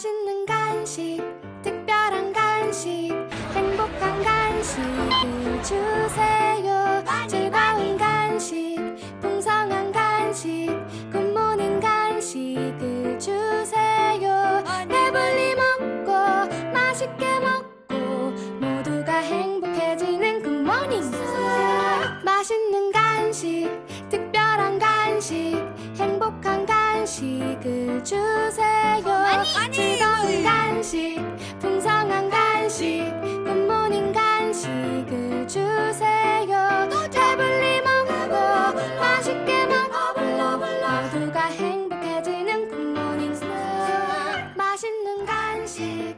맛있는 간식, 특별한 간식, 행복한 간식을 주세요. 즐거운 간식, 풍성한 간식, 굿모닝 간식을 주세요. 배불리 먹고 맛있게 먹고 모두가 행복해지는 굿모닝. 맛있는 간식, 특별한 간식, 행복한 간식을 주세요. 간식 풍성한 간식 굿모닝 간식을 주세요. 배불리만 하고 맛있게만 모두가 행복해지는 굿모닝 스 맛있는 간식